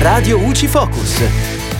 Radio UCI Focus.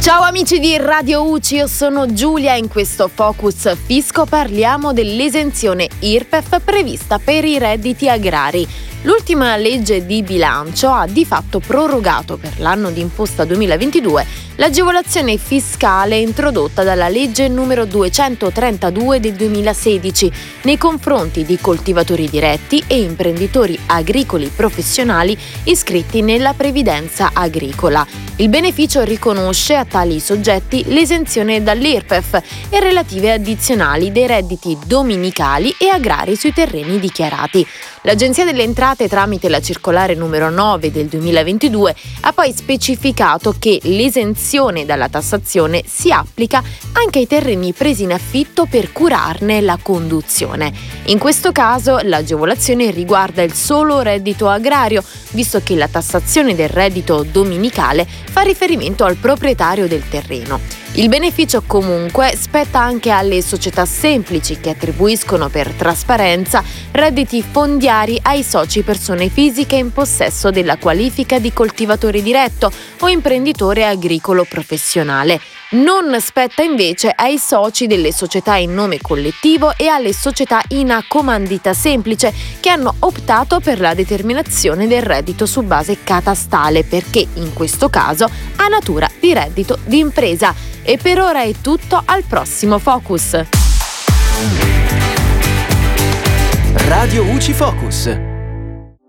Ciao amici di Radio UCI, io sono Giulia e in questo Focus Fisco parliamo dell'esenzione IRPEF prevista per i redditi agrari. L'ultima legge di bilancio ha di fatto prorogato per l'anno d'imposta 2022 l'agevolazione fiscale introdotta dalla legge numero 232 del 2016 nei confronti di coltivatori diretti e imprenditori agricoli professionali iscritti nella previdenza agricola. Il beneficio riconosce a tali soggetti l'esenzione dall'IRPEF e relative addizionali dei redditi dominicali e agrari sui terreni dichiarati. L'Agenzia delle Entrate, tramite la circolare numero 9 del 2022, ha poi specificato che l'esenzione dalla tassazione si applica anche ai terreni presi in affitto per curarne la conduzione. In questo caso l'agevolazione riguarda il solo reddito agrario, visto che la tassazione del reddito dominicale fa riferimento al proprietario del terreno. Il beneficio comunque spetta anche alle società semplici che attribuiscono per trasparenza redditi fondiari ai soci persone fisiche in possesso della qualifica di coltivatore diretto o imprenditore agricolo professionale. Non spetta invece ai soci delle società in nome collettivo e alle società in accomandita semplice che hanno optato per la determinazione del reddito su base catastale perché in questo caso ha natura di reddito di impresa. E per ora è tutto, al prossimo Focus. Radio UCI Focus.